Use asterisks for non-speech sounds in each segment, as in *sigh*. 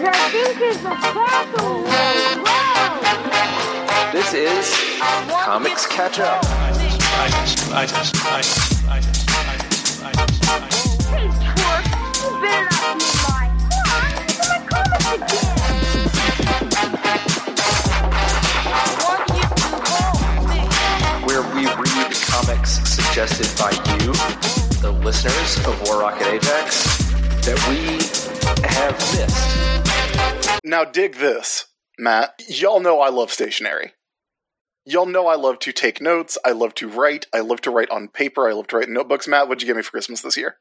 This is Comics Catch Up. Where we read comics suggested by you, the listeners of War Rocket Ajax, that we have missed. Now, dig this, Matt. Y'all know I love stationery. Y'all know I love to take notes. I love to write. I love to write on paper. I love to write in notebooks. Matt, what'd you get me for Christmas this year?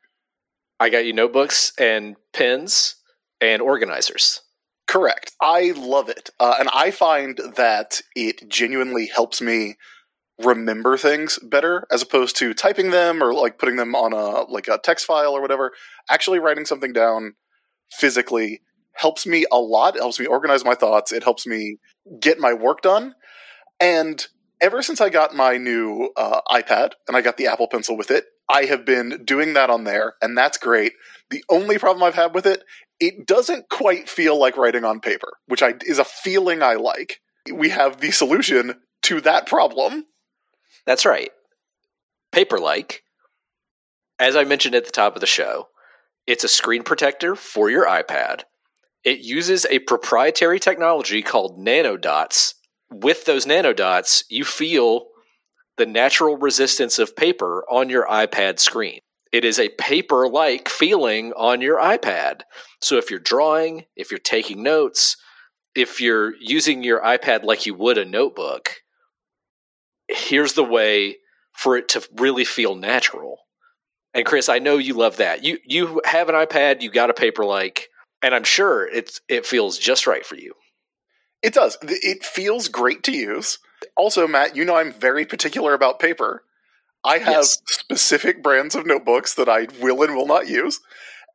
I got you notebooks and pens and organizers. Correct. I love it. Uh, and I find that it genuinely helps me remember things better as opposed to typing them or like putting them on a like a text file or whatever. Actually writing something down physically helps me a lot. It helps me organize my thoughts. It helps me get my work done. And ever since I got my new uh, iPad and I got the Apple Pencil with it, I have been doing that on there, and that's great. The only problem I've had with it, it doesn't quite feel like writing on paper, which I, is a feeling I like. We have the solution to that problem. That's right. Paperlike. as I mentioned at the top of the show, it's a screen protector for your iPad. It uses a proprietary technology called nanodots. With those nanodots, you feel the natural resistance of paper on your iPad screen. It is a paper like feeling on your iPad. So if you're drawing, if you're taking notes, if you're using your iPad like you would a notebook, here's the way for it to really feel natural. And Chris, I know you love that. You you have an iPad, you got a Paperlike, and I'm sure it's it feels just right for you. It does. It feels great to use. Also, Matt, you know I'm very particular about paper. I have Yes. specific brands of notebooks that I will and will not use,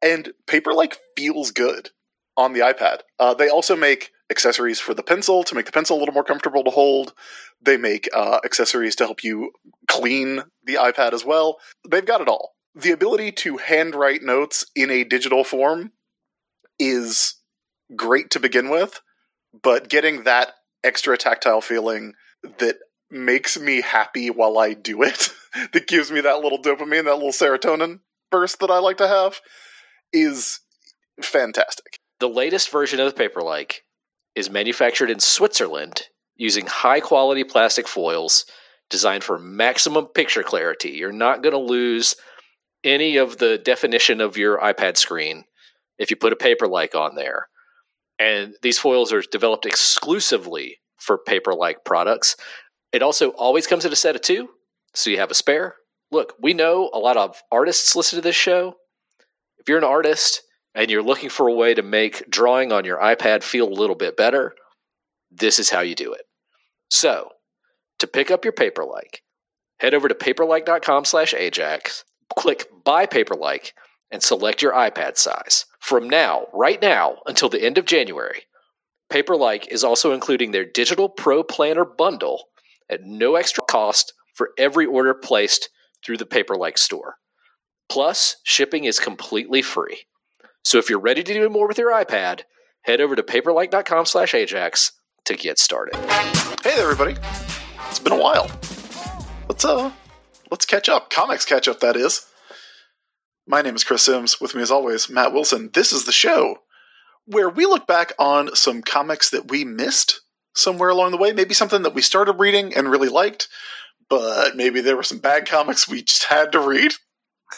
and Paperlike feels good on the iPad. Uh, they also make accessories for the pencil to make the pencil a little more comfortable to hold. They make uh, accessories to help you clean the iPad as well. They've got it all. The ability to handwrite notes in a digital form is great to begin with, but getting that extra tactile feeling that makes me happy while I do it, *laughs* that gives me that little dopamine, that little serotonin burst that I like to have, is fantastic. The latest version of the Paperlike is manufactured in Switzerland using high quality plastic foils designed for maximum picture clarity. You're not going to lose any of the definition of your iPad screen if you put a Paperlike on there. And these foils are developed exclusively for Paperlike products. It also always comes in a set of two, so you have a spare. Look, we know a lot of artists listen to this show. If you're an artist and you're looking for a way to make drawing on your iPad feel a little bit better, this is how you do it. So, to pick up your Paperlike, head over to paperlike.com slash Ajax, click Buy Paperlike, and select your iPad size. From now, right now, until the end of January, Paperlike is also including their Digital Pro Planner bundle at no extra cost for every order placed through the Paperlike store. Plus, shipping is completely free. So if you're ready to do more with your iPad, head over to paperlike.com slash Ajax to get started. Hey there, everybody! It's been a while. Let's uh, let's catch up. Comics catch up, that is. My name is Chris Sims. With me, as always, Matt Wilson. This is the show where we look back on some comics that we missed somewhere along the way. Maybe something that we started reading and really liked, but maybe there were some bad comics we just had to read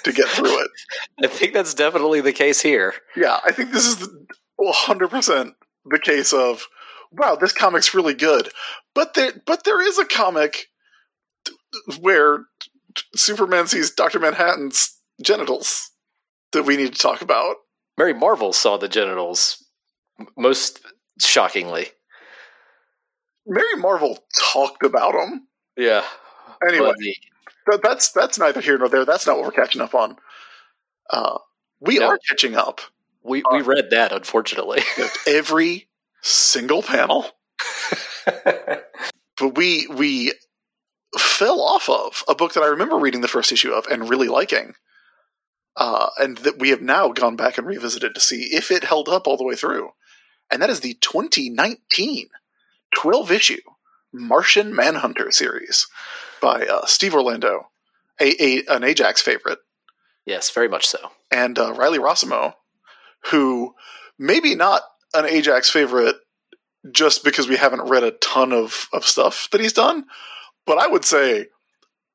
to get through it. *laughs* I think that's definitely the case here. Yeah, I think this is the, 100% the case of wow, this comic's really good. But there but there is a comic where Superman sees Dr. Manhattan's genitals that we need to talk about. Mary Marvel saw the genitals most shockingly. Mary Marvel talked about them. Yeah. Anyway, But the- Th- that's that's neither here nor there. That's not what we're catching up on. Uh, we No. are catching up we, we read that, unfortunately. *laughs* every single panel. *laughs* but we we fell off of a book that I remember reading the first issue of and really liking, uh, and that we have now gone back and revisited to see if it held up all the way through. and that is the 2019 12 issue Martian Manhunter series by uh, Steve Orlando, a, a, an Ajax favorite, Yes, very much so. and uh, Riley Rossmo, who maybe not an Ajax favorite just because we haven't read a ton of, of stuff that he's done, but I would say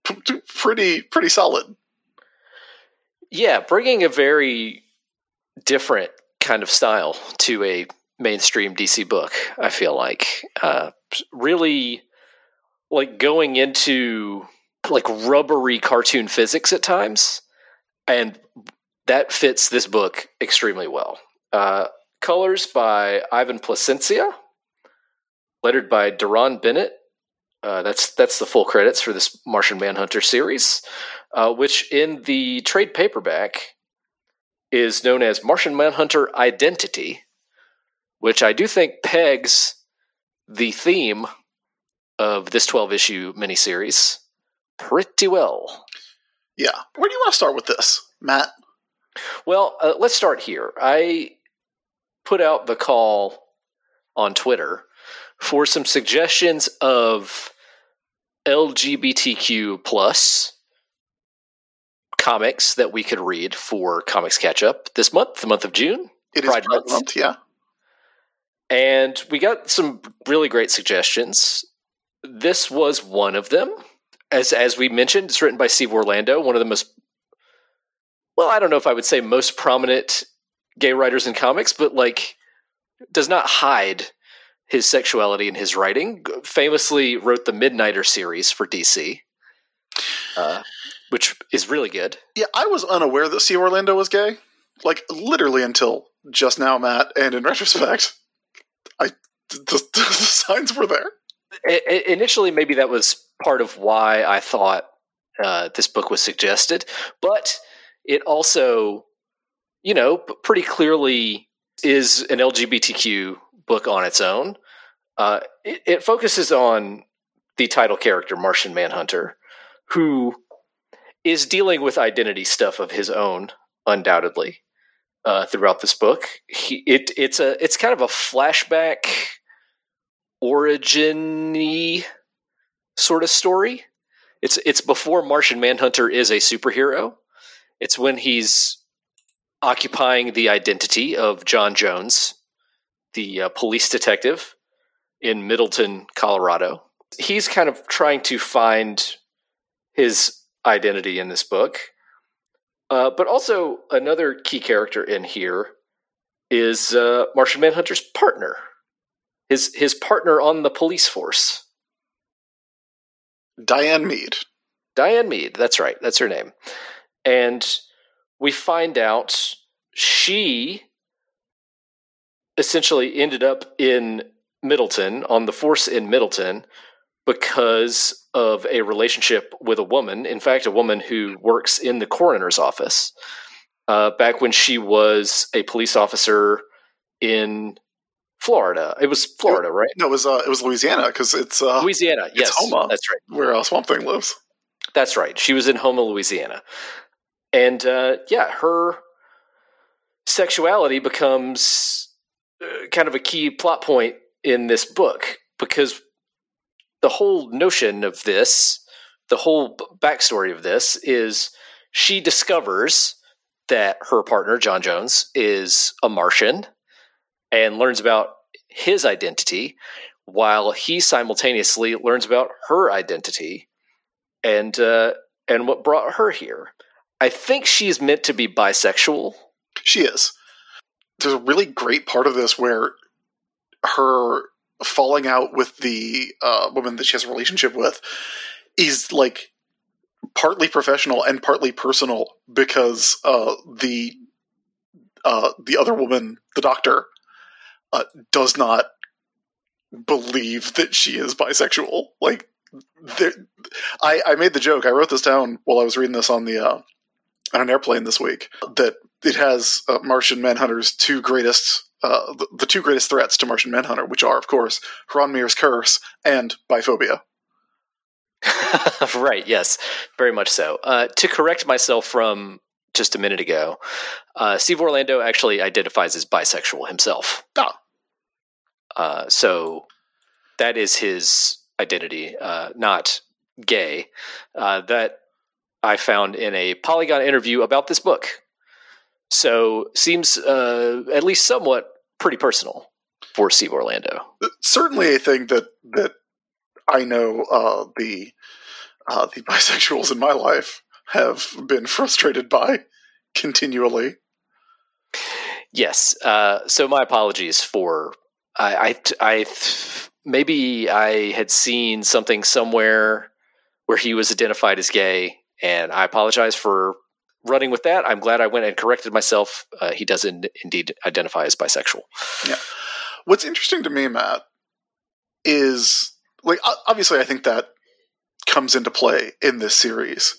p- p- pretty pretty solid. Yeah, bringing a very different kind of style to a mainstream DC book. I feel like uh, really like going into like rubbery cartoon physics at times, and that fits this book extremely well. Uh, colors by Ivan Plascencia, lettered by Deron Bennett. Uh, that's that's the full credits for this Martian Manhunter series, uh, which in the trade paperback is known as Martian Manhunter Identity, which I do think pegs the theme of this 12 issue miniseries pretty well. Yeah. Where do you want to start with this, Matt? Well, uh, let's start here. I put out the call on Twitter for some suggestions of LGBTQ plus comics that we could read for Comics Catch Up this month, the month of June. It is Pride Pride Month. Month, yeah. And we got some really great suggestions. This was one of them. As as we mentioned, it's written by Steve Orlando, one of the most well, I don't know if I would say most prominent gay writers in comics, but like does not hide his sexuality in his writing. Famously wrote the Midnighter series for DC, uh, which is really good. Yeah, I was unaware that Steve Orlando was gay. Like, literally until just now, Matt. And in *laughs* retrospect, I the, the, *laughs* the signs were there. I- initially maybe that was part of why I thought uh, this book was suggested, but it also, you know, pretty clearly is an LGBTQ book on its own. Uh, it, it focuses on the title character, Martian Manhunter, who is dealing with identity stuff of his own, undoubtedly, uh, throughout this book. He, it, it's a it's kind of a flashback origin sort of story. It's it's before Martian Manhunter is a superhero. It's when he's occupying the identity of John Jones, the uh, police detective in Middleton, Colorado. He's kind of trying to find his identity in this book. Uh, but also another key character in here is uh, Martian Manhunter's partner, his his partner on the police force, Diane Mead. Diane Mead. That's right. That's her name. And we find out she essentially ended up in Middleton on the force in Middleton because of a relationship with a woman. In fact, a woman who works in the coroner's office. Uh, back when she was a police officer in Florida, it was Florida, right? No, it was uh, it was Louisiana because it's uh, Louisiana. it's Yes, Houma. that's right. where uh, Swamp Thing lives. That's right. She was in Houma, Louisiana. And uh, yeah, her sexuality becomes uh, kind of a key plot point in this book because the whole notion of this, the whole backstory of this is she discovers that her partner, John Jones, is a Martian and learns about his identity while he simultaneously learns about her identity and uh, and what brought her here. I think she's meant to be bisexual. She is. There's a really great part of this where her falling out with the uh, woman that she has a relationship with is like partly professional and partly personal because uh, the uh, the other woman, the doctor, uh, does not believe that she is bisexual. Like, I I made the joke. I wrote this down while I was reading this on the uh, on an airplane this week that it has uh, Martian Manhunter's two greatest, uh, the, the two greatest threats to Martian Manhunter, which are, of course, H'ronmeer's curse and biphobia. *laughs* right, yes, very much so. Uh, to correct myself from just a minute ago, uh, Steve Orlando actually identifies as bisexual himself. Ah. Uh, so that is his identity, uh, not gay. Uh, that I found in a Polygon interview about this book. So seems uh, at least somewhat pretty personal for Steve Orlando. Certainly a thing that that I know uh, the uh, the bisexuals in my life have been frustrated by continually. Yes. Uh, so my apologies for I, I, I maybe I had seen something somewhere where he was identified as gay, and I apologize for running with that. I'm glad I went and corrected myself. Uh, he does in, indeed identify as bisexual. Yeah. What's interesting to me, Matt, is like obviously I think that comes into play in this series.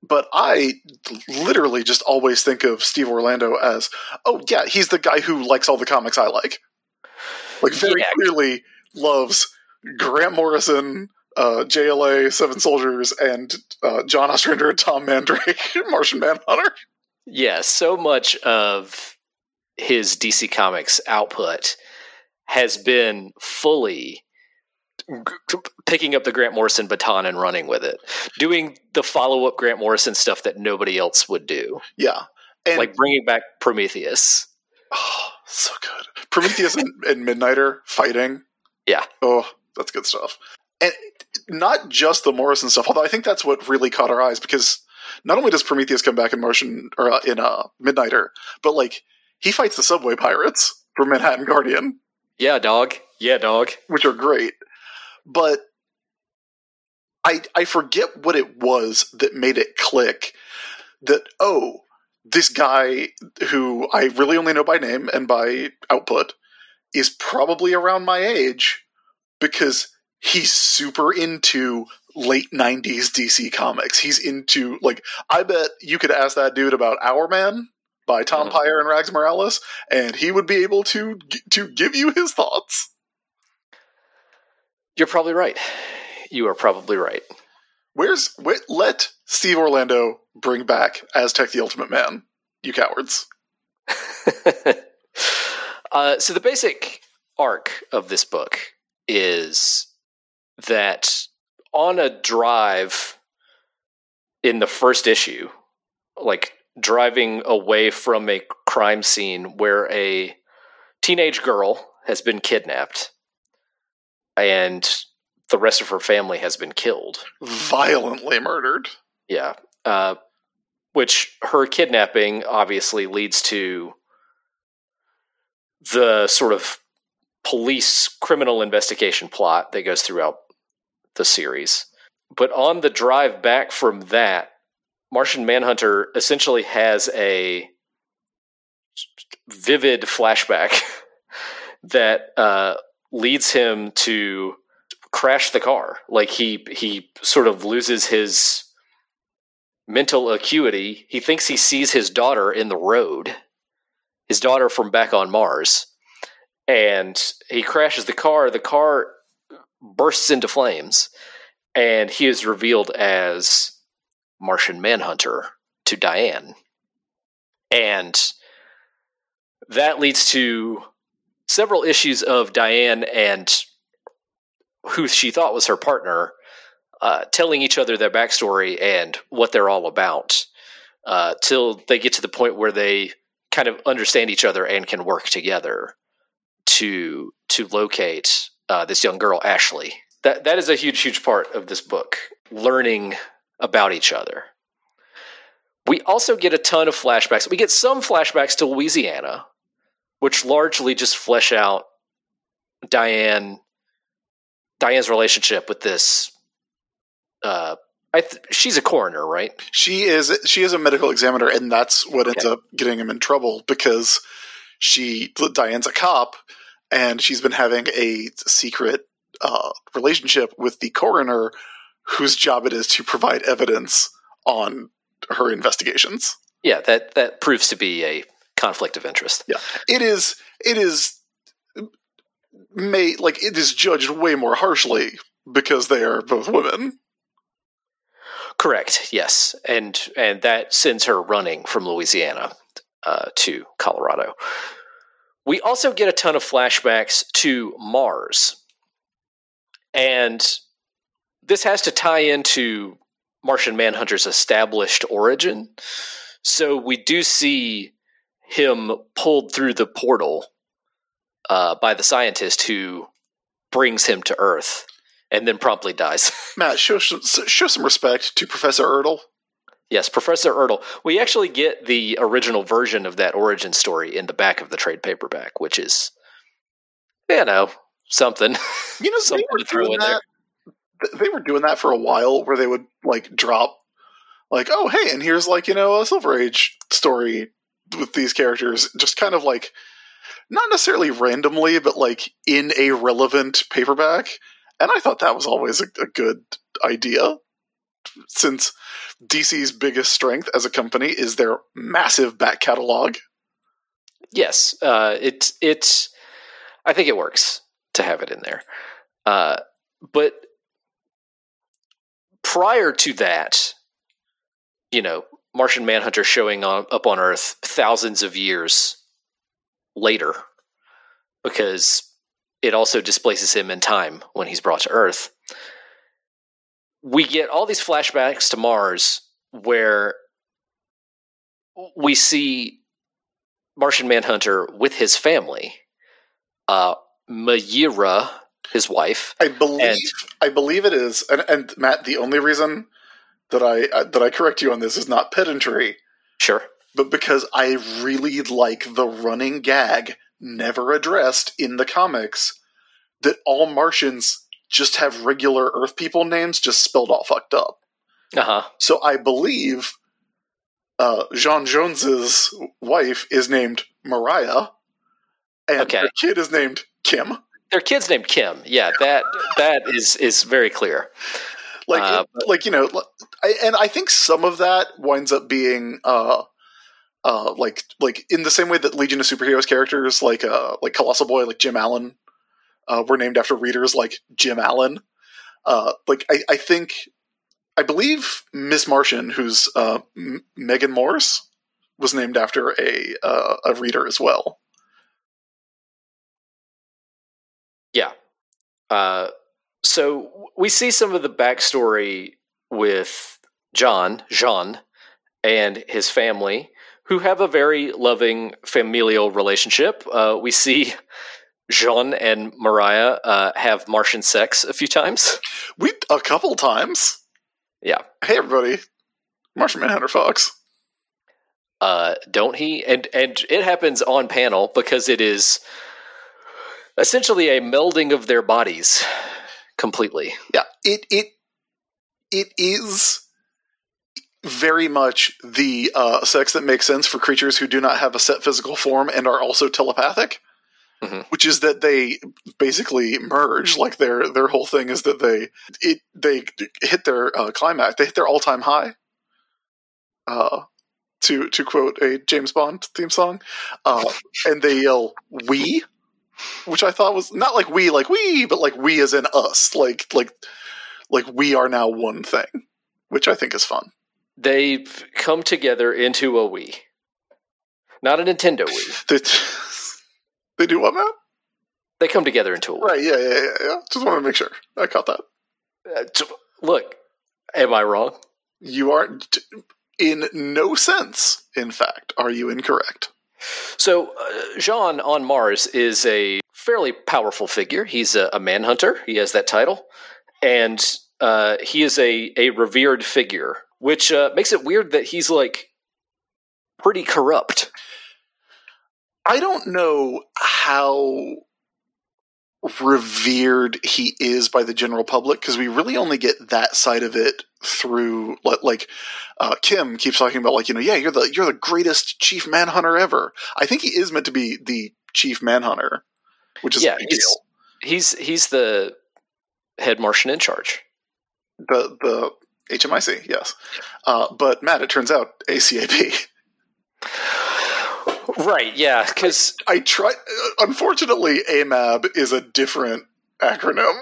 But I literally just always think of Steve Orlando as, oh yeah, he's the guy who likes all the comics I like. Like very yeah. clearly loves Grant Morrison, uh, JLA, Seven *laughs* Soldiers, and uh, John Ostrander and Tom Mandrake, *laughs* Martian Manhunter. Yeah, so much of his DC Comics output has been fully picking up the Grant Morrison baton and running with it, doing the follow up Grant Morrison stuff that nobody else would do. Yeah, and like bringing back Prometheus. Oh, so good. Prometheus and, and Midnighter fighting. *laughs* Yeah. Oh, that's good stuff. And not just the Morrison stuff, although I think that's what really caught our eyes because not only does Prometheus come back in Martian or uh, in uh, Midnighter, but like he fights the subway pirates for Manhattan Guardian. Yeah, dog. Yeah, dog. Which are great but I I forget what it was that made it click that oh this guy who I really only know by name and by output is probably around my age because he's super into late 90s DC comics. He's into like I bet you could ask that dude about Hourman by Tom mm-hmm. Peyer and Rags Morales and he would be able to to give you his thoughts. You're probably right. You are probably right. Where's where, let Steve Orlando bring back Aztec the Ultimate Man? You cowards. *laughs* uh, so the basic arc of this book is that on a drive in the first issue, like driving away from a crime scene where a teenage girl has been kidnapped and the rest of her family has been killed, violently murdered. Yeah, uh, which her kidnapping obviously leads to the sort of police criminal investigation plot that goes throughout the series. But on the drive back from that, Martian Manhunter essentially has a vivid flashback *laughs* that uh, leads him to crash the car. Like he he sort of loses his mental acuity. He thinks he sees his daughter in the road, his daughter from back on Mars, and he crashes the car. The car bursts into flames, and he is revealed as Martian Manhunter to Diane, and that leads to several issues of Diane and who she thought was her partner uh, telling each other their backstory and what they're all about uh, till they get to the point where they kind of understand each other and can work together to to locate uh, this young girl Ashley. That that is a huge huge part of this book, learning about each other. We also get a ton of flashbacks. We get some flashbacks to Louisiana, which largely just flesh out Diane Diane's relationship with this. Uh, I th- she's a coroner, right? She is. She is a medical examiner, and that's what okay. ends up getting him in trouble because she Diane's a cop, and she's been having a secret uh, relationship with the coroner, whose job it is to provide evidence on her investigations. Yeah, that that proves to be a conflict of interest. Yeah, it is. It is. May like it is judged way more harshly because they are both women. Correct. Yes, and and that sends her running from Louisiana uh, to Colorado. We also get a ton of flashbacks to Mars. And this has to tie into Martian Manhunter's established origin. So we do see him pulled through the portal uh, by the scientist who brings him to Earth and then promptly dies. *laughs* Matt, show show some respect to Professor Erdel. Yes, Professor Erdel. We actually get the original version of that origin story in the back of the trade paperback, which is, you know, something. You know, they *laughs* Something were to throw doing in that. th- They were doing that for a while, where they would like drop, like, oh, hey, and here's like you know a Silver Age story with these characters, just kind of like, not necessarily randomly, but like in a relevant paperback. And I thought that was always a, a good idea, since DC's biggest strength as a company is their massive back catalog. Yes, uh, it's it's. I think it works to have it in there, uh, but prior to that, you know, Martian Manhunter showing on, up on Earth thousands of years later, because it also displaces him in time when he's brought to Earth. We get all these flashbacks to Mars where we see Martian Manhunter with his family. Uh, Mayira, his wife. I believe And- I believe it is, and, and Matt. The only reason that I uh, that I correct you on this is not pedantry, Sure. but because I really like the running gag, never addressed in the comics, that all Martians just have regular Earth people names, just spelled all fucked up. Uh huh. So I believe uh, Jean Jones's wife is named Mariah, and Okay. her kid is named Kim. Their kid's named Kim. Yeah, that that is is very clear. like Uh, like you know I, and i think some of that winds up being uh uh like like in the same way that legion of superheroes characters like uh like colossal boy like jim allen uh were named after readers like jim allen uh like i i think i believe miss martian who's uh M- megan morse was named after a uh, a reader as well Yeah. Uh, so we see some of the backstory with John, Jean, and his family, who have a very loving familial relationship. Uh, we see Jean and Mariah uh, have Martian sex a few times. we a couple times Yeah. hey everybody martian manhunter fox uh, don't he? And and it happens on panel because it is essentially a melding of their bodies completely. Yeah, it it it is very much the uh, sex that makes sense for creatures who do not have a set physical form and are also telepathic. Mhm. Which is that they basically merge. Like their their whole thing is that they it they hit their uh, climax. They hit their all time high. Uh, to to quote a James Bond theme song, uh, and they yell "we," which I thought was not like we like we, but like we as in us, like like like we are now one thing, which I think is fun. They come together into a "we," not a Nintendo Wii. *laughs* They, do what, Matt? They come together into a. Right? Yeah, yeah, yeah, yeah. Just wanted to make sure I caught that. Uh, t- look, am I wrong? You are in no sense, in fact, are you incorrect? So, uh, Jean on Mars is a fairly powerful figure. He's a, a manhunter. He has that title, and uh, he is a a revered figure, which uh, makes it weird that he's like pretty corrupt. I don't know how revered he is by the general public because we really only get that side of it through like, like uh, Kim keeps talking about like you know yeah you're the you're the greatest chief manhunter ever. I think he is meant to be the chief manhunter, which is yeah, he's, he's he's the head Martian in charge. The the HMIC yes, uh, but Matt, it turns out ACAB. Right? Yeah, because I try. Unfortunately, AMAB is a different acronym.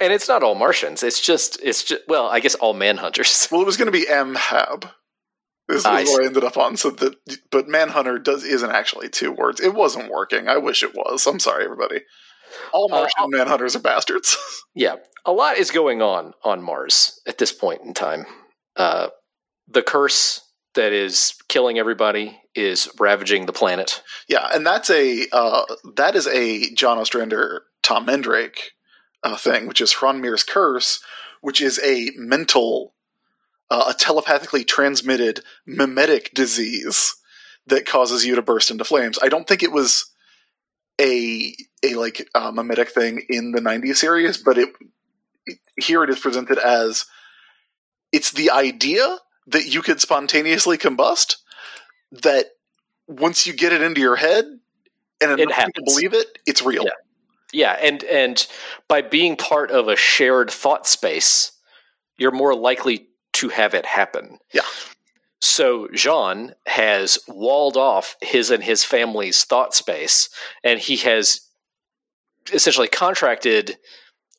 and it's not all Martians. It's just it's just well, I guess all manhunters. *laughs* Well, it was going to be MHAB. This I is what I ended up on. So that, but Manhunter does isn't actually two words. It wasn't working. I wish it was. I'm sorry, everybody. All Uh, Martian Manhunters are bastards. *laughs* Yeah, a lot is going on on Mars at this point in time. Uh, the curse that is killing everybody is ravaging the planet. yeah, and that's a uh, that is a John Ostrander, Tom Mandrake uh, thing, which is H'ronmeer's curse, which is a mental, uh, a telepathically transmitted mimetic disease that causes you to burst into flames. I don't think it was a a like uh, mimetic thing in the '90s series, but it here it is presented as it's the idea that you could spontaneously combust that once you get it into your head and enough people believe it, it's real. Yeah. Yeah, and and by being part of a shared thought space, you're more likely to have it happen. Yeah. So Jean has walled off his and his family's thought space, and he has essentially contracted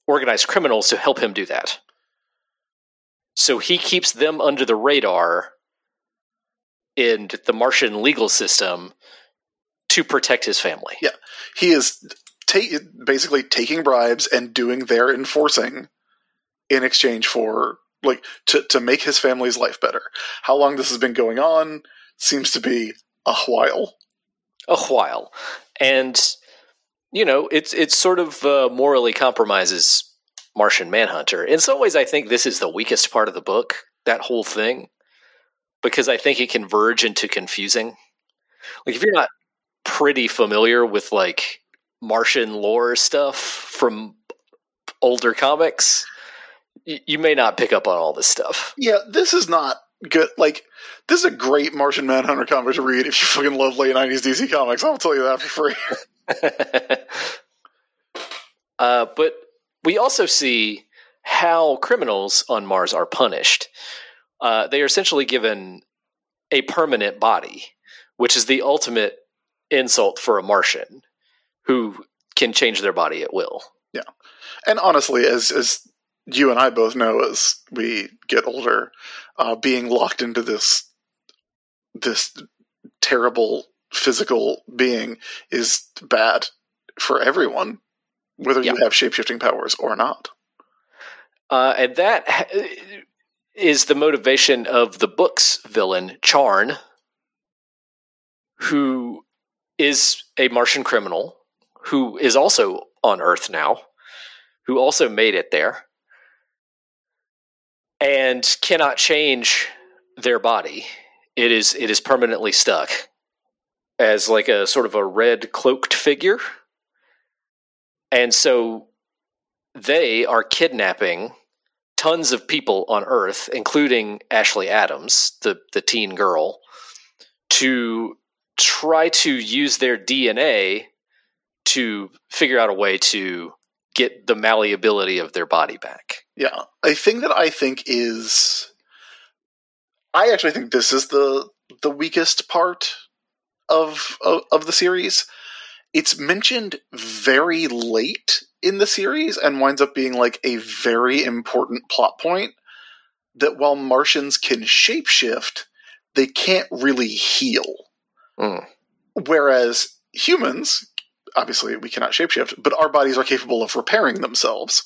organized criminals to help him do that. So he keeps them under the radar in the Martian legal system to protect his family. Yeah. He is ta- basically taking bribes and doing their enforcing in exchange for like to to make his family's life better. How long this has been going on seems to be a while. a while, and you know it's it's sort of uh, morally compromises Martian Manhunter. In some ways, I think this is the weakest part of the book. That whole thing, because I think it can verge into confusing. Like if you're not pretty familiar with like Martian lore stuff from older comics, y- you may not pick up on all this stuff. Yeah, this is not good. Like this is a great Martian Manhunter comic to read if you fucking love late nineties DC comics. I'll tell you that for free. *laughs* *laughs* uh, but we also see how criminals on Mars are punished. Uh, they are essentially given a permanent body, which is the ultimate insult for a Martian who can change their body at will. Yeah. And honestly, as as you and I both know, as we get older, uh, being locked into this this terrible physical being is bad for everyone, whether you have shapeshifting powers or not. Uh, and that ha- *laughs* is the motivation of the book's villain, Charn, who is a Martian criminal who is also on Earth now, who also made it there, and cannot change their body. It is it is permanently stuck as like a sort of a red cloaked figure. And so they are kidnapping tons of people on Earth, including Ashley Adams, the, the teen girl, to try to use their DNA to figure out a way to get the malleability of their body back. Yeah, a thing that I think is, I actually think this is the the weakest part of of, of the series. It's mentioned very late in the series and winds up being like a very important plot point. That while Martians can shapeshift, they can't really heal. Mm. Whereas humans, obviously, we cannot shapeshift, but our bodies are capable of repairing themselves.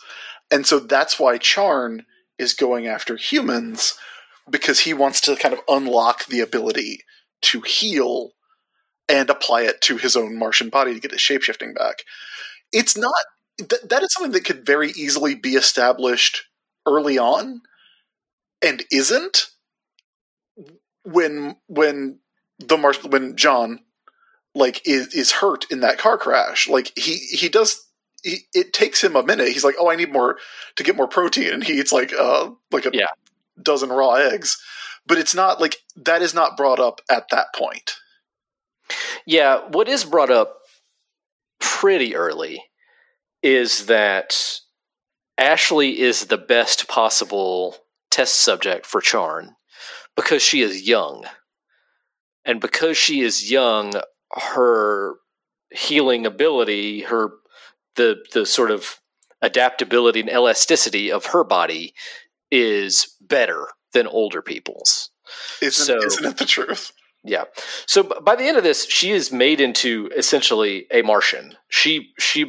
And so that's why Charn is going after humans because he wants to kind of unlock the ability to heal and apply it to his own Martian body to get his shapeshifting back. It's not th- that is something that could very easily be established early on and isn't when when the Mar- when John like is is hurt in that car crash. Like he he does he, it takes him a minute. He's like oh i need more to get more protein. And he eats like uh like a Yeah. dozen raw eggs. But it's not like that is not brought up at that point. Yeah, what is brought up pretty early is that Ashley is the best possible test subject for Charn because she is young. And because she is young, her healing ability, her the the sort of adaptability and elasticity of her body is better than older people's. Isn't, So- isn't it the truth? Yeah. So by the end of this, she is made into essentially a Martian. She she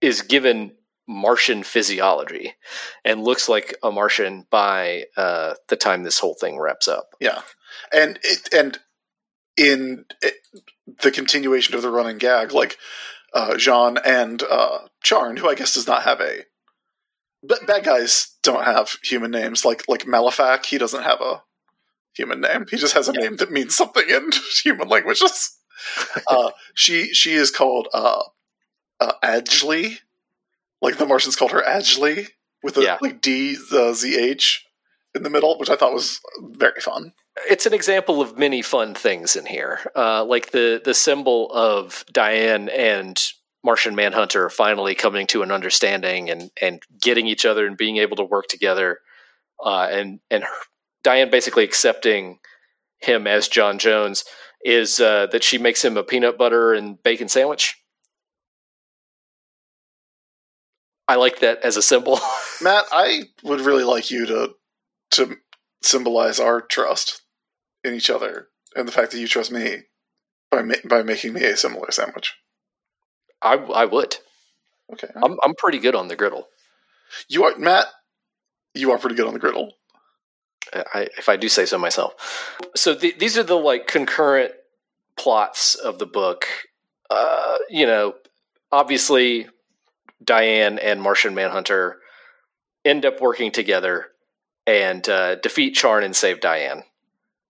is given Martian physiology and looks like a Martian by uh, the time this whole thing wraps up. Yeah, and it, and in it, the continuation of the running gag, like uh, Jean and uh, Charn, who I guess does not have a. But bad guys don't have human names. Like like Malefac, he doesn't have a human name. He just has a name that means something in *laughs* human languages. *laughs* uh, she she is called uh, uh, like the Martians called her Adjli with a Yeah. like D uh, Z H in the middle, which I thought was very fun. It's an example of many fun things in here, uh, like the the symbol of Diane and Martian Manhunter finally coming to an understanding and and getting each other and being able to work together, uh, and and her, Diane basically accepting him as John Jones is uh, that she makes him a peanut butter and bacon sandwich. I like that as a symbol. *laughs* Matt, I would really like you to to symbolize our trust in each other and the fact that you trust me by ma- by making me a similar sandwich. I I would. Okay, I'm I'm pretty good on the griddle. you are Matt. You are pretty good on the griddle. I, if I do say so myself. So th- these are the like concurrent plots of the book. Uh, you know, obviously, Diane and Martian Manhunter end up working together and uh, defeat Charn and save Diane,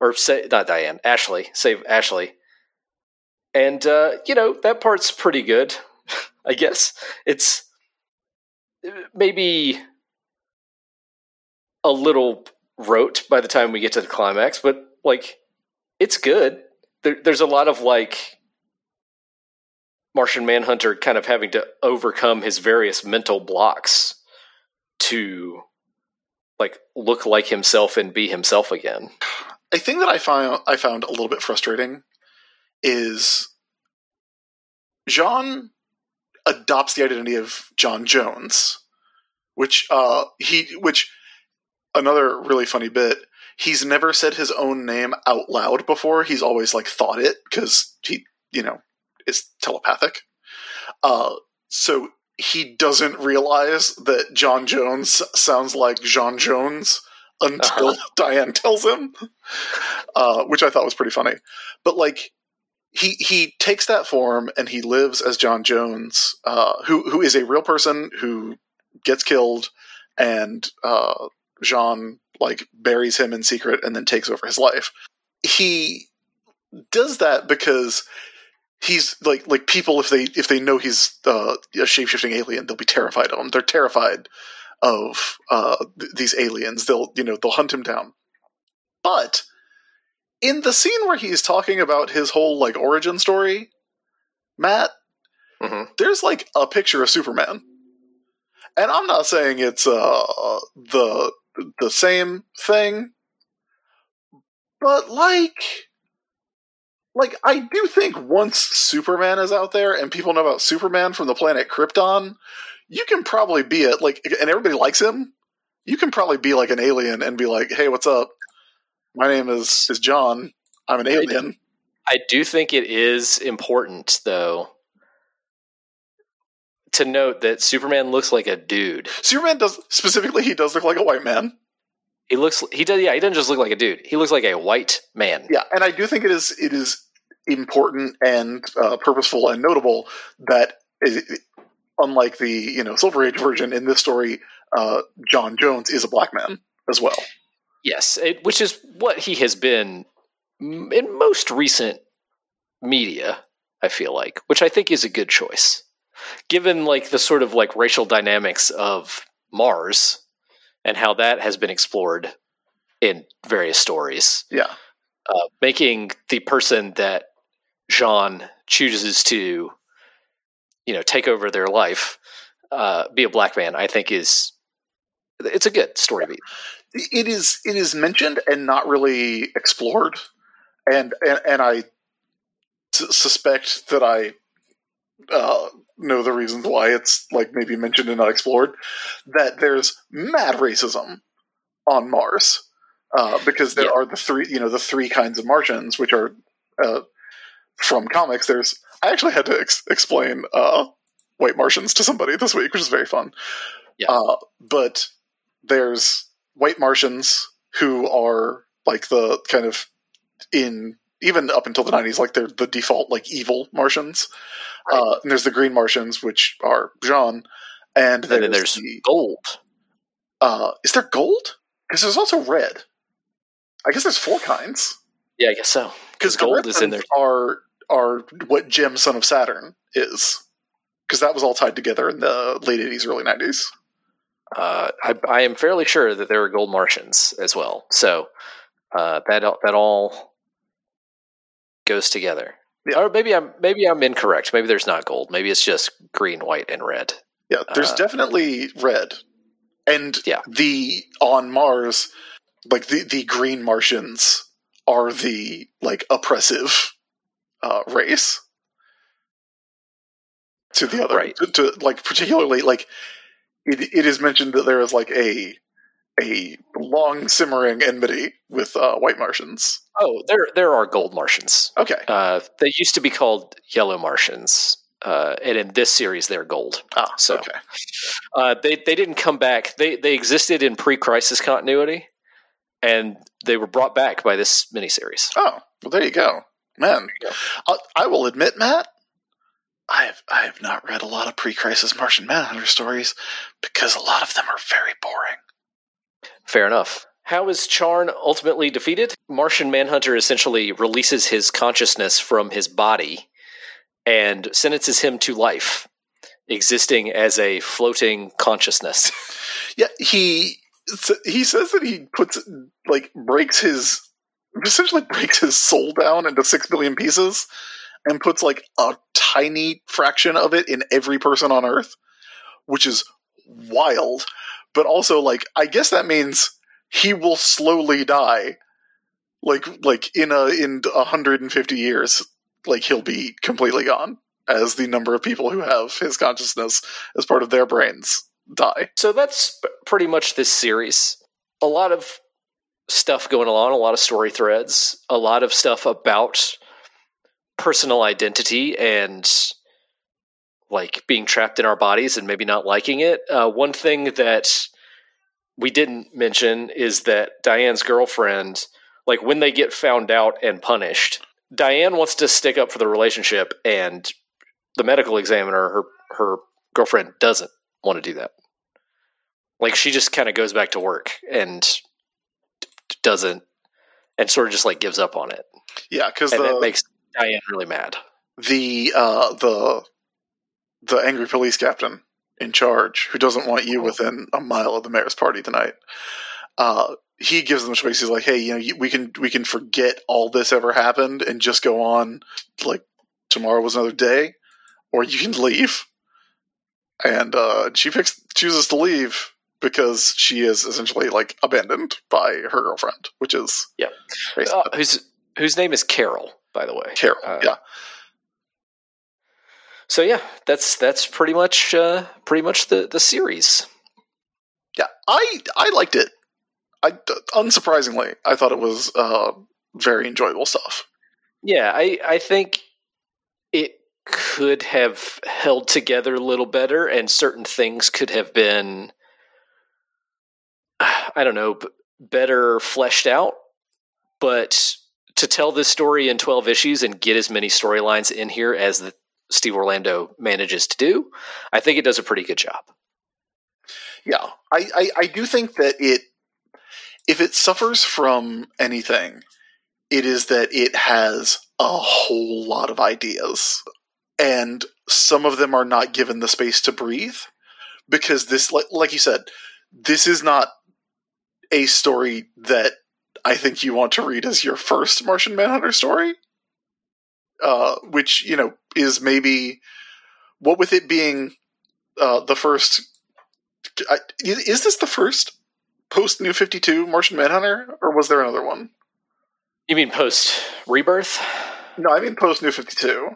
or say not Diane, Ashley, save Ashley. And uh, you know that part's pretty good, *laughs* I guess. It's uh, maybe a little rote by the time we get to the climax, but like it's good. There, there's a lot of like Martian Manhunter kind of having to overcome his various mental blocks to like look like himself and be himself again. A thing that I found I found a little bit frustrating is Jean adopts the identity of John Jones, which uh he which another really funny bit. He's never said his own name out loud before. He's always like thought it because he you know is telepathic. Uh, so he doesn't realize that John Jones sounds like John Jones until Uh-huh. *laughs* Diane tells him, uh, which I thought was pretty funny. But like, he he takes that form and he lives as John Jones, uh, who who is a real person who gets killed, and uh, Jean like buries him in secret and then takes over his life. He does that because he's like like people if they if they know he's uh, a shapeshifting alien they'll be terrified of him. They're terrified of uh, th- these aliens. They'll you know they'll hunt him down. But in the scene where he's talking about his whole like origin story matt Mhm. there's like a picture of superman. And i'm not saying it's uh the the same thing but like like I do think once Superman is out there and people know about Superman from the planet Krypton, you can probably be it like and everybody likes him. You can probably be like an alien and be like, "Hey, what's up? My name is is John. I'm an alien." I do think it is important though to note that Superman looks like a dude. Superman does specifically he does look like a white man. He looks he does yeah, he doesn't just look like a dude. He looks like a white man. Yeah, and I do think it is it is important and uh, purposeful and notable that i unlike the you know Silver Age version in this story, uh, John Jones is a black man as well. Yes, it, which is what he has been in most recent media. I feel like, which I think is a good choice, given like the sort of like racial dynamics of Mars and how that has been explored in various stories. Yeah, Uh, making the person that Jean chooses to, you know, take over their life, uh, be a black man, I think is it's a good story beat. it is it is mentioned and not really explored, and and, and I s- suspect that I uh, know the reasons why it's like maybe mentioned and not explored. That there's mad racism on Mars. uh, because there Yeah. are the three, you know, the three kinds of Martians, which are uh, from comics. There's I actually had to ex- explain uh, white Martians to somebody this week, which is very fun. Yeah. Uh, but there's white Martians who are like the kind of in even up until the 90s like they're the default like evil martians Right. uh, and there's the green martians which are jean and And then there's, there's the, gold. uh, is there gold because there's also red i guess there's four kinds Yeah, I guess so. because gold is in there. are are what J'emm son of saturn is because that was all tied together in the late 80s early 90s Uh, I, I am fairly sure that there are gold Martians as well. So uh, that that all goes together. Or maybe I'm maybe I'm incorrect. Maybe there's not gold. Maybe it's just green, white, and red. Yeah, there's Uh, definitely red, and Yeah. the on Mars, like the the green Martians are the like oppressive uh, race to the other, Right. to, to like particularly like it, it is mentioned that there is like a a long simmering enmity with uh, white Martians. Oh, there there are gold Martians. Okay, Uh, they used to be called yellow Martians, uh, and in this series they're gold. ah, so- okay, Uh, they they didn't come back. They they existed in pre-crisis continuity, and they were brought back by this miniseries. oh well, there you go, man. you go. I, I will admit, Matt, I have I have not read a lot of pre-crisis Martian Manhunter stories because a lot of them are very boring. Fair enough. How is Charn ultimately defeated? Martian Manhunter essentially releases his consciousness from his body and sentences him to life, existing as a floating consciousness. Yeah, he he says that he puts like breaks his essentially breaks his soul down into six billion pieces and puts like a tiny fraction of it in every person on Earth, which is wild. But also, like, I guess that means he will slowly die. Like, like in a in hundred and fifty years, like he'll be completely gone as the number of people who have his consciousness as part of their brains die. So that's pretty much this series. A lot of stuff going on, a lot of story threads, a lot of stuff about personal identity and like being trapped in our bodies and maybe not liking it. Uh, one thing that we didn't mention is that Diane's girlfriend, like when they get found out and punished, Diane wants to stick up for the relationship, and the medical examiner, her her girlfriend, doesn't want to do that. Like she just kind of goes back to work and d- doesn't, and sort of just like gives up on it, Yeah, because that makes Diane really mad. the uh, the the angry police captain in charge who doesn't want you within a mile of the mayor's party tonight. Uh, he gives them a choice. He's like, "Hey, you know, we can we can forget all this ever happened and just go on like tomorrow was another day, or you can leave." And uh, she picks chooses to leave because she is essentially like abandoned by her girlfriend, which is Yeah. Uh, whose whose name is Carol, by the way. Carol. uh, yeah, So yeah, that's that's pretty much uh, pretty much the the series. Yeah, I I liked it. I unsurprisingly, I thought it was uh, very enjoyable stuff. Yeah, I I think it could have held together a little better, and certain things could have been, *sighs* I don't know, better fleshed out. But to tell this story in twelve issues and get as many storylines in here as the, Steve Orlando manages to do, I think it does a pretty good job. Yeah, I, I I do think that it if it suffers from anything, it is that it has a whole lot of ideas, and some of them are not given the space to breathe because this, like, like you said, this is not a story that I think you want to read as your first Martian Manhunter story. Uh, which you know is maybe what with it being uh, the first. I, is is this the first post New Fifty Two Martian Manhunter, or was there another one? You mean post rebirth? No, I mean post New Fifty Two.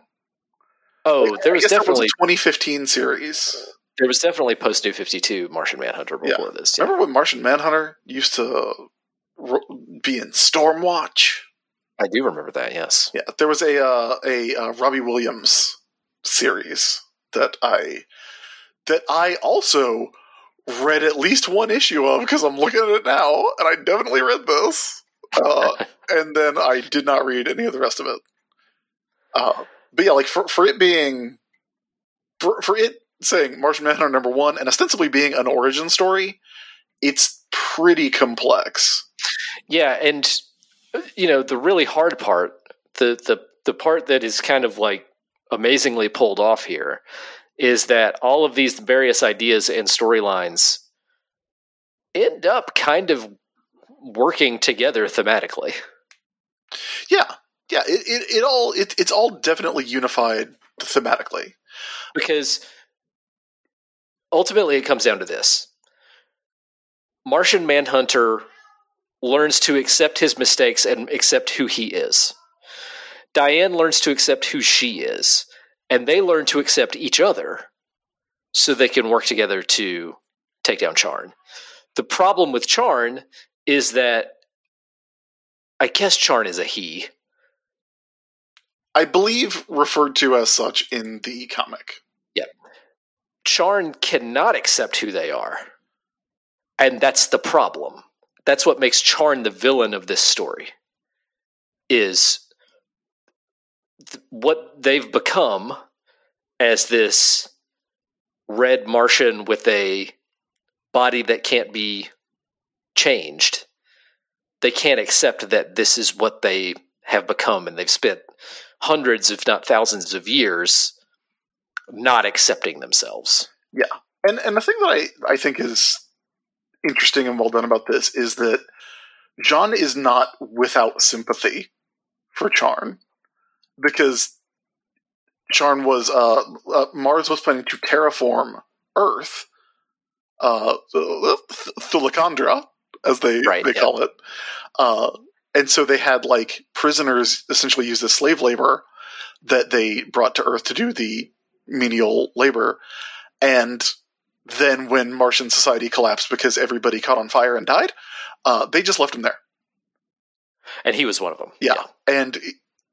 Oh, there was definitely 2015 series. there was definitely post New Fifty Two Martian Manhunter before this. Yeah. Remember when Martian Manhunter used to be in Stormwatch. I do remember that. Yes. Yeah, there was a uh, a uh, Robbie Williams series that I that I also read at least one issue of because I'm looking at it now, and I definitely read this. Uh, *laughs* and then I did not read any of the rest of it. Uh, but yeah, like for for it being for for it saying Martian Manhunter number one and ostensibly being an origin story, it's pretty complex. Yeah, and you know the really hard part, the the the part that is kind of like amazingly pulled off here, is that all of these various ideas and storylines end up kind of working together thematically. Yeah, yeah, it it, it all it, it's all definitely unified thematically. because ultimately it comes down to this Martian Manhunter learns to accept his mistakes and accept who he is. Diane learns to accept who she is, and they learn to accept each other so they can work together to take down Charn. The problem with Charn is that I guess Charn is a he. I believe referred to as such in the comic. Yep. Charn cannot accept who they are. And that's the problem. That's what makes Charn the villain of this story. Is th- what they've become as this red Martian with a body that can't be changed. They can't accept that this is what they have become, and they've spent hundreds, if not thousands, of years not accepting themselves. Yeah, and and the thing that I, I think is interesting and well done about this is that John is not without sympathy for Charn because Charn was uh, uh Mars was planning to terraform Earth, uh, Thulicandra, as they Right, they yeah. call it, uh, and so they had like prisoners essentially used as slave labor that they brought to Earth to do the menial labor, and then when Martian society collapsed because everybody caught on fire and died, uh, they just left him there. And he was one of them. Yeah. And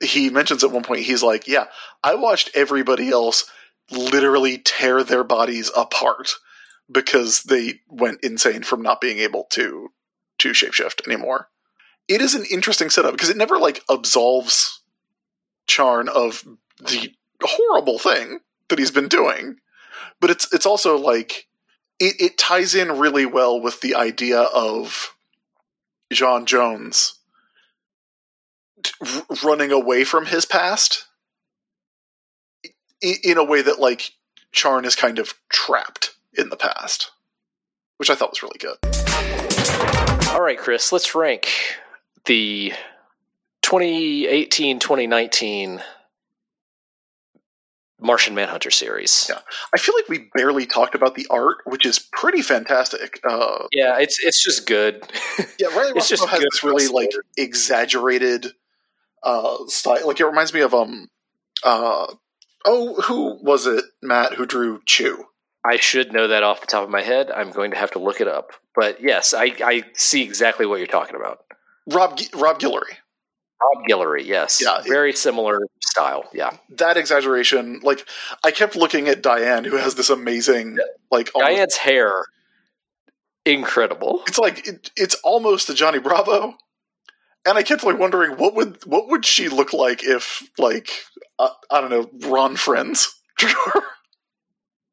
he mentions at one point, he's like, Yeah, I watched everybody else literally tear their bodies apart because they went insane from not being able to to shapeshift anymore. It is an interesting setup because it never like absolves Charn of the horrible thing that he's been doing. But it's it's also like it, it ties in really well with the idea of John Jones running away from his past in, in a way that like Charn is kind of trapped in the past, which I thought was really good. All right, Chris, let's rank the 2018 2019 Martian Manhunter series. Yeah. I feel like we barely talked about the art, which is pretty fantastic. Uh, Yeah, it's it's just good. *laughs* yeah, Riley *laughs* It's just has good this really like exaggerated uh, style. Like it reminds me of um, uh, oh, who was it? Matt who drew Chew. I should know that off the top of my head. I'm going to have to look it up. But yes, I, I see exactly what you're talking about. Rob Rob Guillory. Rob Guillory, yes. Yeah, it- Very similar style. Yeah. That exaggeration, like I kept looking at Diane, who has this amazing, like almost- Diane's hair, incredible. it's like it, it's almost a Johnny Bravo, and I kept like wondering what would what would she look like if like uh, I don't know Ron Frenz. *laughs*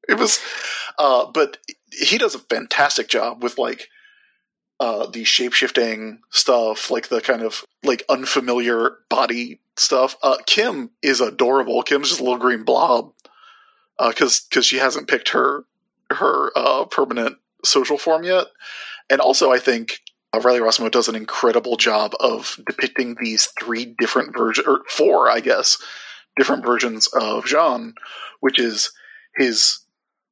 It was, uh, but he does a fantastic job with like uh, the shapeshifting stuff, like the kind of like unfamiliar body stuff. Uh, Kim is adorable. Kim's just a little green blob because because she hasn't picked her her uh, permanent social form yet. And also, I think uh, Riley Rossmo does an incredible job of depicting these three different versions, or four, I guess, different versions of Jean, which is his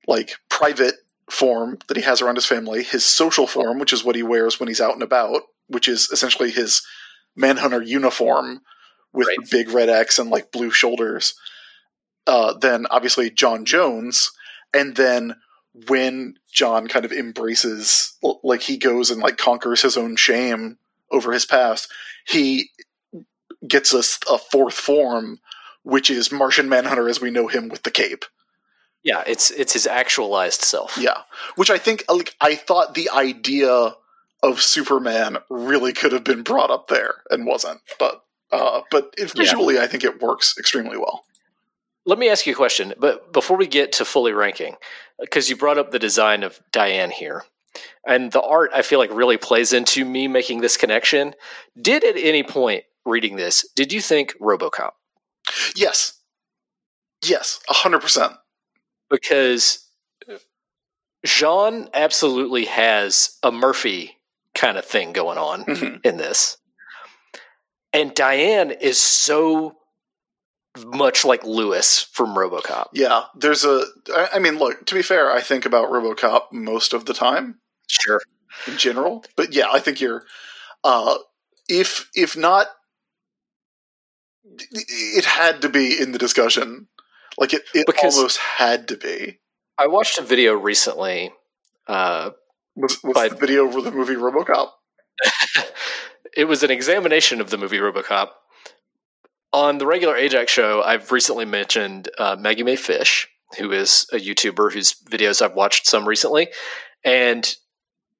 like private form that he has around his family, his social form, which is what he wears when he's out and about, which is essentially his manhunter uniform with Right. big red X and like blue shoulders. Uh, then obviously John Jones, and then when John kind of embraces, like he goes and like conquers his own shame over his past, he gets us a fourth form, which is Martian Manhunter as we know him with the cape. Yeah, it's it's his actualized self. Yeah, which I think like I thought the idea of Superman really could have been brought up there and wasn't, but uh, but it, Yeah. visually I think it works extremely well. Let me ask you a question, but before we get to fully ranking, because you brought up the design of Diane here, and the art, I feel like really plays into me making this connection. Did at any point reading this, did you think RoboCop? Yes, yes, hundred percent. Because Jean absolutely has a Murphy kind of thing going on Mhm. in this, and Diane is so much like Lewis from RoboCop. Yeah, there's a I mean, look. To be fair, I think about RoboCop most of the time Sure. in general, but yeah, I think you're. Uh, if if not, it had to be in the discussion. Like it, it Because- almost had to be. I watched a video recently. Uh, Was, was But- the video for the movie RoboCop? *laughs* it was an examination of the movie RoboCop. On the regular Ajax show, I've recently mentioned uh, Maggie Mae Fish, who is a YouTuber whose videos I've watched some recently. And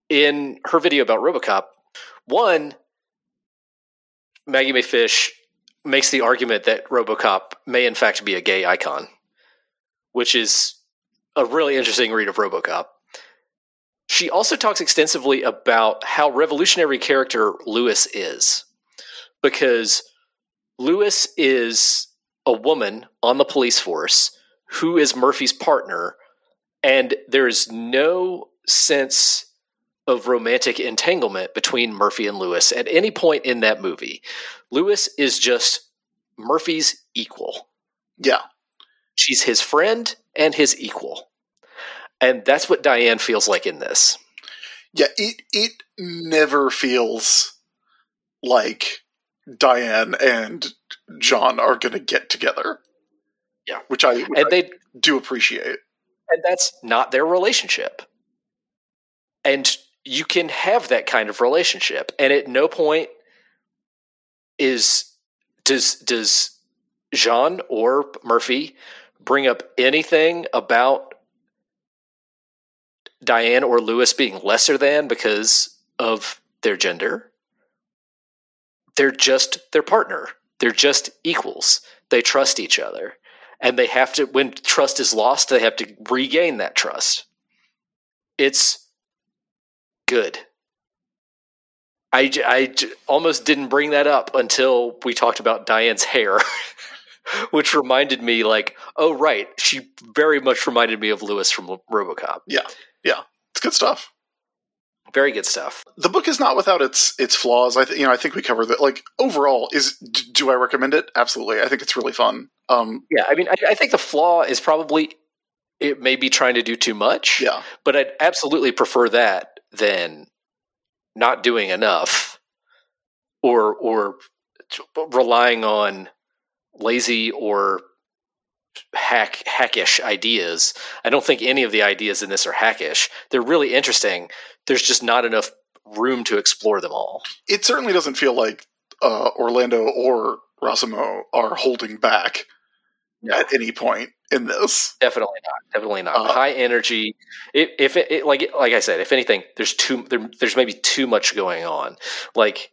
in her video about RoboCop, one, Maggie Mae Fish makes the argument that RoboCop may in fact be a gay icon, which is a really interesting read of RoboCop. She also talks extensively about how revolutionary character Lewis is, because Lewis is a woman on the police force who is Murphy's partner, and there is no sense of romantic entanglement between Murphy and Lewis at any point in that movie. Lewis is just Murphy's equal. Yeah, She's his friend and his equal. And that's what Diane feels like in this. yeah. It it never feels like Diane and John are going to get together. Yeah. which I, which And I they do appreciate. and that's not their relationship. And you can have that kind of relationship and at no point is does does Jean or Murphy bring up anything about Diane or Lewis being lesser than because of their gender. They're just their partner. They're just equals. They trust each other. And they have to, when trust is lost, they have to regain that trust. It's good. I, I almost didn't bring that up until we talked about Diane's hair, *laughs* which reminded me, like, oh, right. She very much reminded me of Lewis from Robocop. Yeah. Yeah. It's good stuff. Very good stuff. The book is not without its its flaws. I th- you know I think we covered that. Like overall, is d- do I recommend it? Absolutely. I think it's really fun. Um, Yeah, I mean, I, I think the flaw is probably it may be trying to do too much. yeah, but I'd absolutely prefer that than not doing enough or or relying on lazy or hack hackish ideas. I don't think any of the ideas in this are hackish. They're really interesting. There's just not enough room to explore them all. it certainly doesn't feel like uh, Orlando or Rossmo are holding back at any point in this. Definitely not. Definitely not. Uh, High energy. If, if it, it like like I said, if anything, there's too there, there's maybe too much going on. Like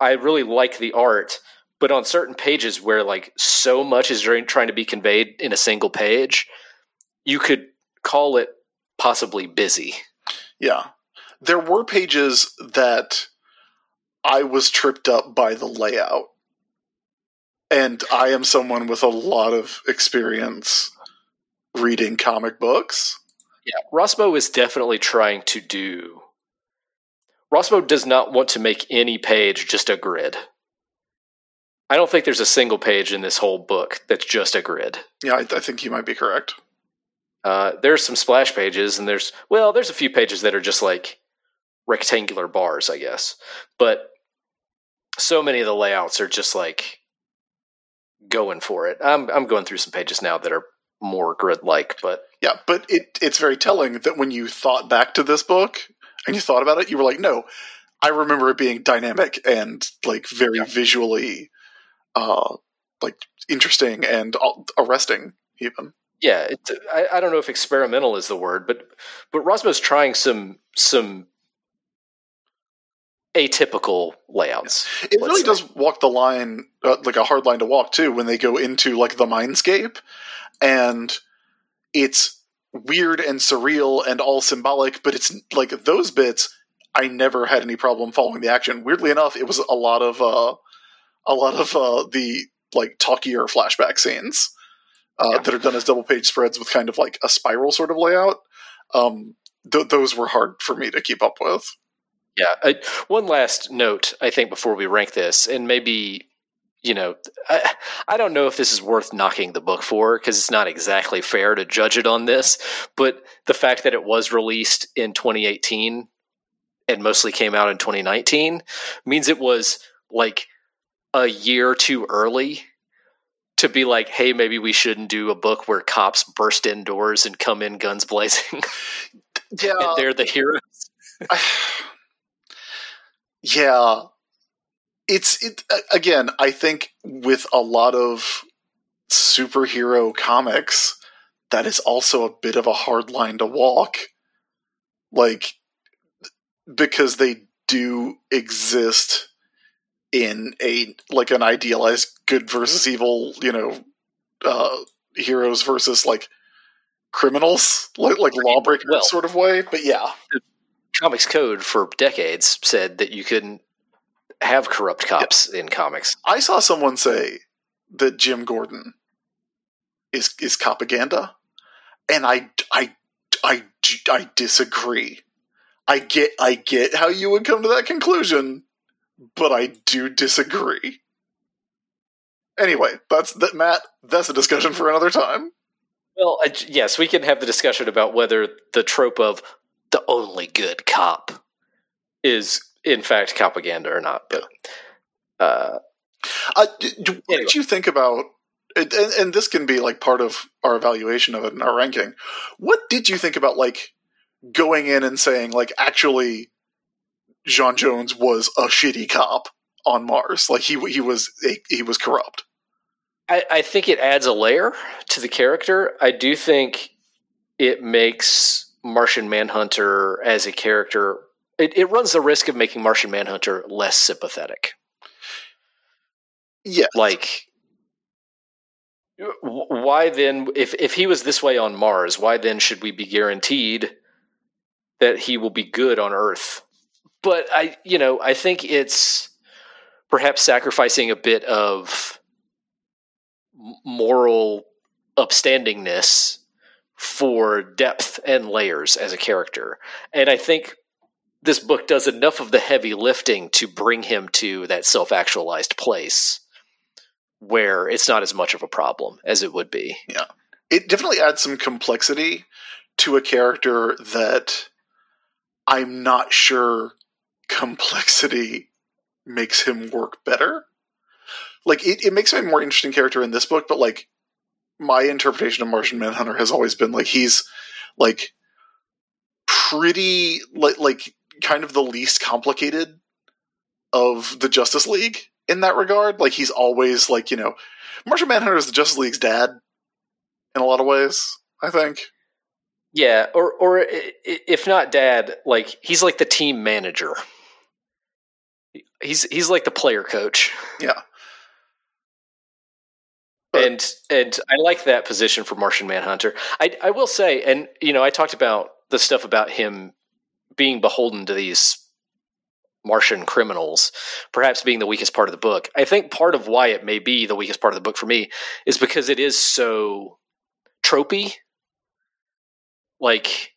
I really like the art, but on certain pages where like so much is trying to be conveyed in a single page, you could call it possibly busy. Yeah, there were pages that I was tripped up by the layout, and I am someone with a lot of experience reading comic books. Yeah, Rossmo is definitely trying to do. Rossmo does not want to make any page just a grid. I don't think there's a single page in this whole book that's just a grid. Yeah, I, I think you might be correct. Uh, there's some splash pages, and there's well, there's a few pages that are just like rectangular bars, I guess. But so many of the layouts are just like going for it. I'm I'm going through some pages now that are more grid like, but Yeah, but it it's very telling that when you thought back to this book and you thought about it, you were like, no, I remember it being dynamic and like very visually, uh, like interesting and arresting even. Yeah, it, I, I don't know if experimental is the word, but but Rossmo's trying some some atypical layouts. It really say. does walk the line, uh, like a hard line to walk too, when they go into like the mindscape, and it's weird and surreal and all symbolic. But it's like those bits, I never had any problem following the action. Weirdly enough, it was a lot of uh, a lot of uh, the like talkier flashback scenes uh, Yeah. that are done as double page spreads with kind of like a spiral sort of layout. Um, th- those were hard for me to keep up with. Yeah. I, one last note, I think, before we rank this, and maybe, you know, I, I don't know if this is worth knocking the book for because it's not exactly fair to judge it on this, but the fact that it was released in 2018 and mostly came out in 2019 means it was like a year too early to be like, hey, maybe we shouldn't do a book where cops burst indoors and come in guns blazing *laughs* Yeah, and they're the heroes. Yeah. It's it again i think with a lot of superhero comics that is also a bit of a hard line to walk. Like because they do exist in a like an idealized good versus evil you know uh heroes versus like criminals like like lawbreakers Well- sort of way but yeah comics code for decades said that you couldn't have corrupt cops in comics. I saw someone say that Jim Gordon is is propaganda, and I I I I disagree. I get I get how you would come to that conclusion, but I do disagree. Anyway, that's that Matt. That's a discussion for another time. Well, yes, we can have the discussion about whether the trope of the only good cop is in fact propaganda or not. But uh, Uh, d- d- what did you think about? And, and and this can be like part of our evaluation of it and our ranking. What did you think about like going in and saying like actually, John Jones was a shitty cop on Mars? Like he he was a, he was corrupt. I, I think it adds a layer to the character. I do think it makes Martian Manhunter as a character. It, it runs the risk of making Martian Manhunter less sympathetic. Yeah, like why then if if he was this way on mars why then should we be guaranteed that he will be good on earth but i you know i think it's perhaps sacrificing a bit of moral upstandingness for depth and layers as a character and i think this book does enough of the heavy lifting to bring him to that self-actualized place where it's not as much of a problem as it would be. Yeah. It definitely adds some complexity to a character that I'm not sure complexity makes him work better. Like it, it makes him a more interesting character in this book, but like my interpretation of Martian Manhunter has always been like he's like pretty like like kind of the least complicated of the Justice League in that regard. Like he's always like, you know, Martian Manhunter is the Justice League's dad in a lot of ways, I think. Yeah, or or if not dad, like he's like the team manager. He's he's like the player coach. Yeah. And and I like that position for Martian Manhunter. I I will say, and you know, I talked about the stuff about him being beholden to these Martian criminals, perhaps being the weakest part of the book. I think part of why it may be the weakest part of the book for me is because it is so tropey. Like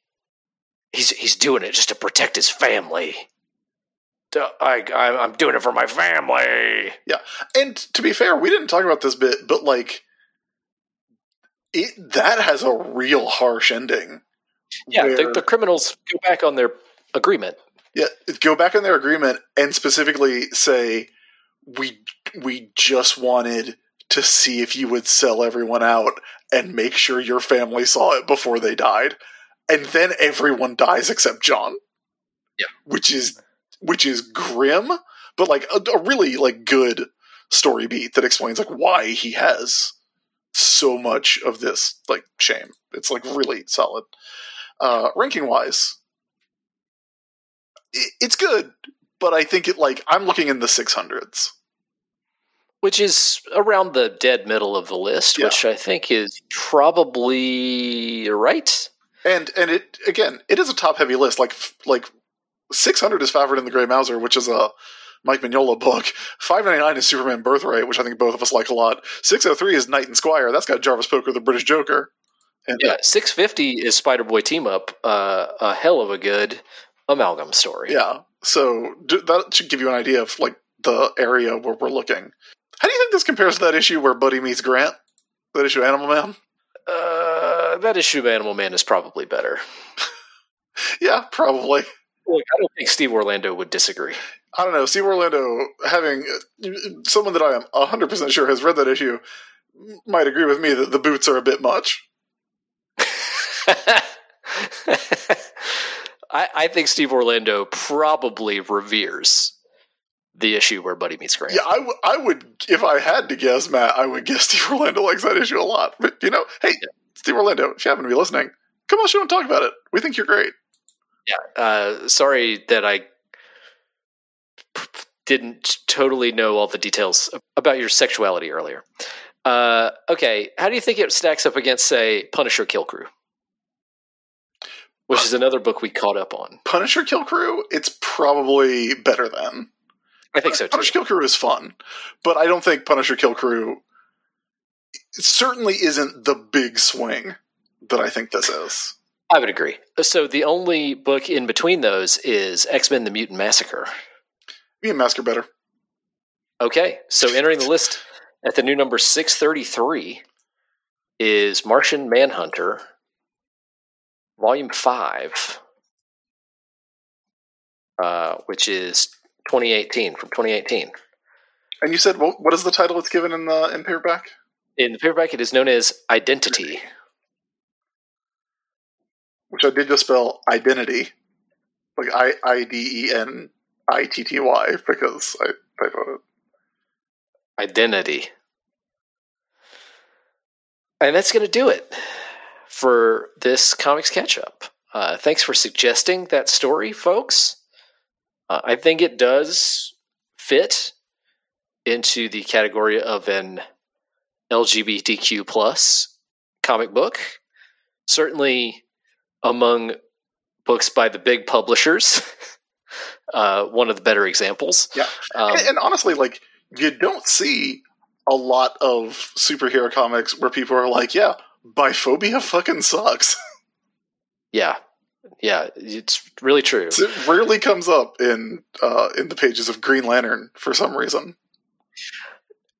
he's he's doing it just to protect his family. I, I I'm doing it for my family. Yeah, and to be fair, we didn't talk about this bit, but like it that has a real harsh ending. Yeah, the, where- the criminals go back on their agreement. yeah, go back on their agreement and specifically say we we just wanted to see if you would sell everyone out and make sure your family saw it before they died. And then everyone dies except John. Yeah. Which is which is grim, but like a, a really like good story beat that explains like why he has so much of this like shame. It's like really solid. Uh, ranking wise, it, it's good, but I think it like I'm looking in the 600s. which is around the dead middle of the list, Yeah. which I think is probably right. And and it again, it is a top heavy list. Like like 600 is Fafhrd and the Grey Mouser, which is a Mike Mignola book. 599 is Superman Birthright, which I think both of us like a lot. 603 is Knight and Squire. That's got Jarvis Poker, the British Joker. And Yeah, six fifty is Spider Boy team up. Uh, a hell of a good amalgam story. Yeah. So d- that should give you an idea of like the area where we're looking. How do you think this compares to that issue where Buddy meets Grant? That issue, Animal Man. Uh, that issue of Animal Man is probably better. *laughs* Yeah, probably. Look, I don't think Steve Orlando would disagree. I don't know. Steve Orlando, having someone that I am hundred percent sure has read that issue, might agree with me that the boots are a bit much. *laughs* I, I think Steve Orlando probably reveres the issue where Buddy meets Grant. Yeah, I, w- I would if I had to guess, Matt. I would guess *laughs* Steve Orlando likes that issue a lot. But you know, hey, Steve Orlando, if you happen to be listening, come on, show and talk about it. We think you're great. Yeah. Uh, sorry that I didn't totally know all the details about your sexuality earlier. Uh, okay, how do you think it stacks up against, say, Punisher Kill Crew, which is another book we caught up on? Punisher Kill Crew, it's probably better than I think so too. Punisher Kill Crew is fun, but I don't think Punisher Kill Crew it certainly isn't the big swing that I think this is. I would agree. So the only book in between those is X Men: The Mutant Massacre. Me and Masker better. Okay, so entering the list at the new number 633 is Martian Manhunter, Volume 5, uh, which is 2018, from 2018. And you said what? What is the title it's given in the in paperback? In the paperback, it is known as Identity. Which I did just spell identity, like I I D E N I T T Y because I typoed it. Identity. And that's going to do it for this comics catch up. Uh, thanks for suggesting that story, folks. Uh, I think it does fit into the category of an LGBTQ plus comic book. Certainly among books by the big publishers, *laughs* uh, one of the better examples. Yeah. Um, and, and honestly, like you don't see a lot of superhero comics where people are like, "Yeah, biphobia fucking sucks." *laughs* Yeah, yeah, it's really true. it rarely comes up in uh, in the pages of Green Lantern for some reason.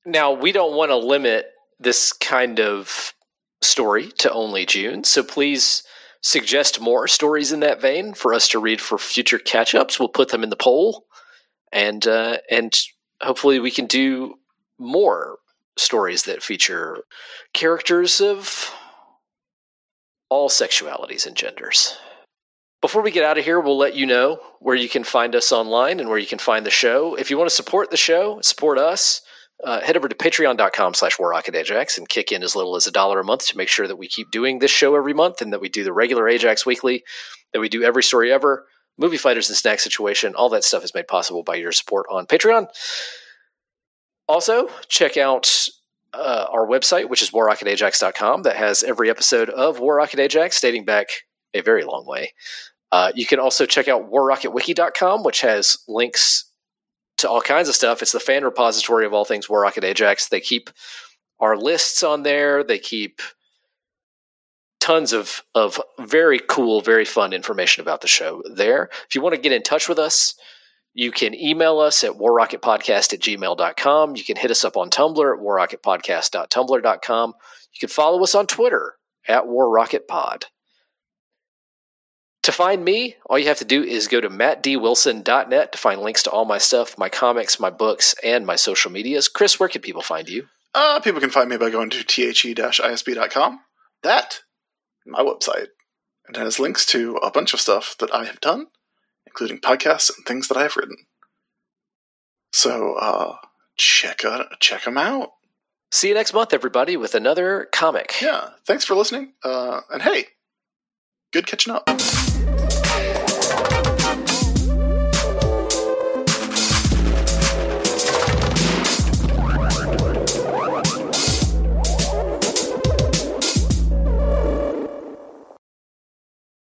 Now we don't want to limit this kind of story to only June, so please suggest more stories in that vein for us to read for future catch-ups. We'll put them in the poll, and uh, and hopefully we can do more stories that feature characters of all sexualities and genders. Before we get out of here, we'll let you know where you can find us online and where you can find the show. If you want to support the show, support us, uh, head over to patreon.com slash warrocketajax and kick in as little as a dollar a month to make sure that we keep doing this show every month and that we do the regular Ajax Weekly, that we do every story ever, movie fighters and snack situation. All that stuff is made possible by your support on Patreon. Also, check out uh, our website, which is warrocketajax.com, that has every episode of War Rocket Ajax dating back a very long way. Uh, you can also check out warrocketwiki.com, which has links to all kinds of stuff. It's the fan repository of all things War Rocket Ajax. They keep our lists on there. They keep tons of of very cool, very fun information about the show there. If you want to get in touch with us, you can email us at warrocketpodcast at gmail.com. You can hit us up on Tumblr at warrocketpodcast.tumblr.com. You can follow us on Twitter at warrocketpod. To find me, all you have to do is go to mattdwilson.net to find links to all my stuff, my comics, my books, and my social medias. Chris, where can people find you? Uh, people can find me by going to the-isb.com. That, my website, it has links to a bunch of stuff that I have done including podcasts and things that I have written. So uh, check uh, check them out. See you next month, everybody, with another comic. Yeah, thanks for listening. Uh, and hey, good catching up.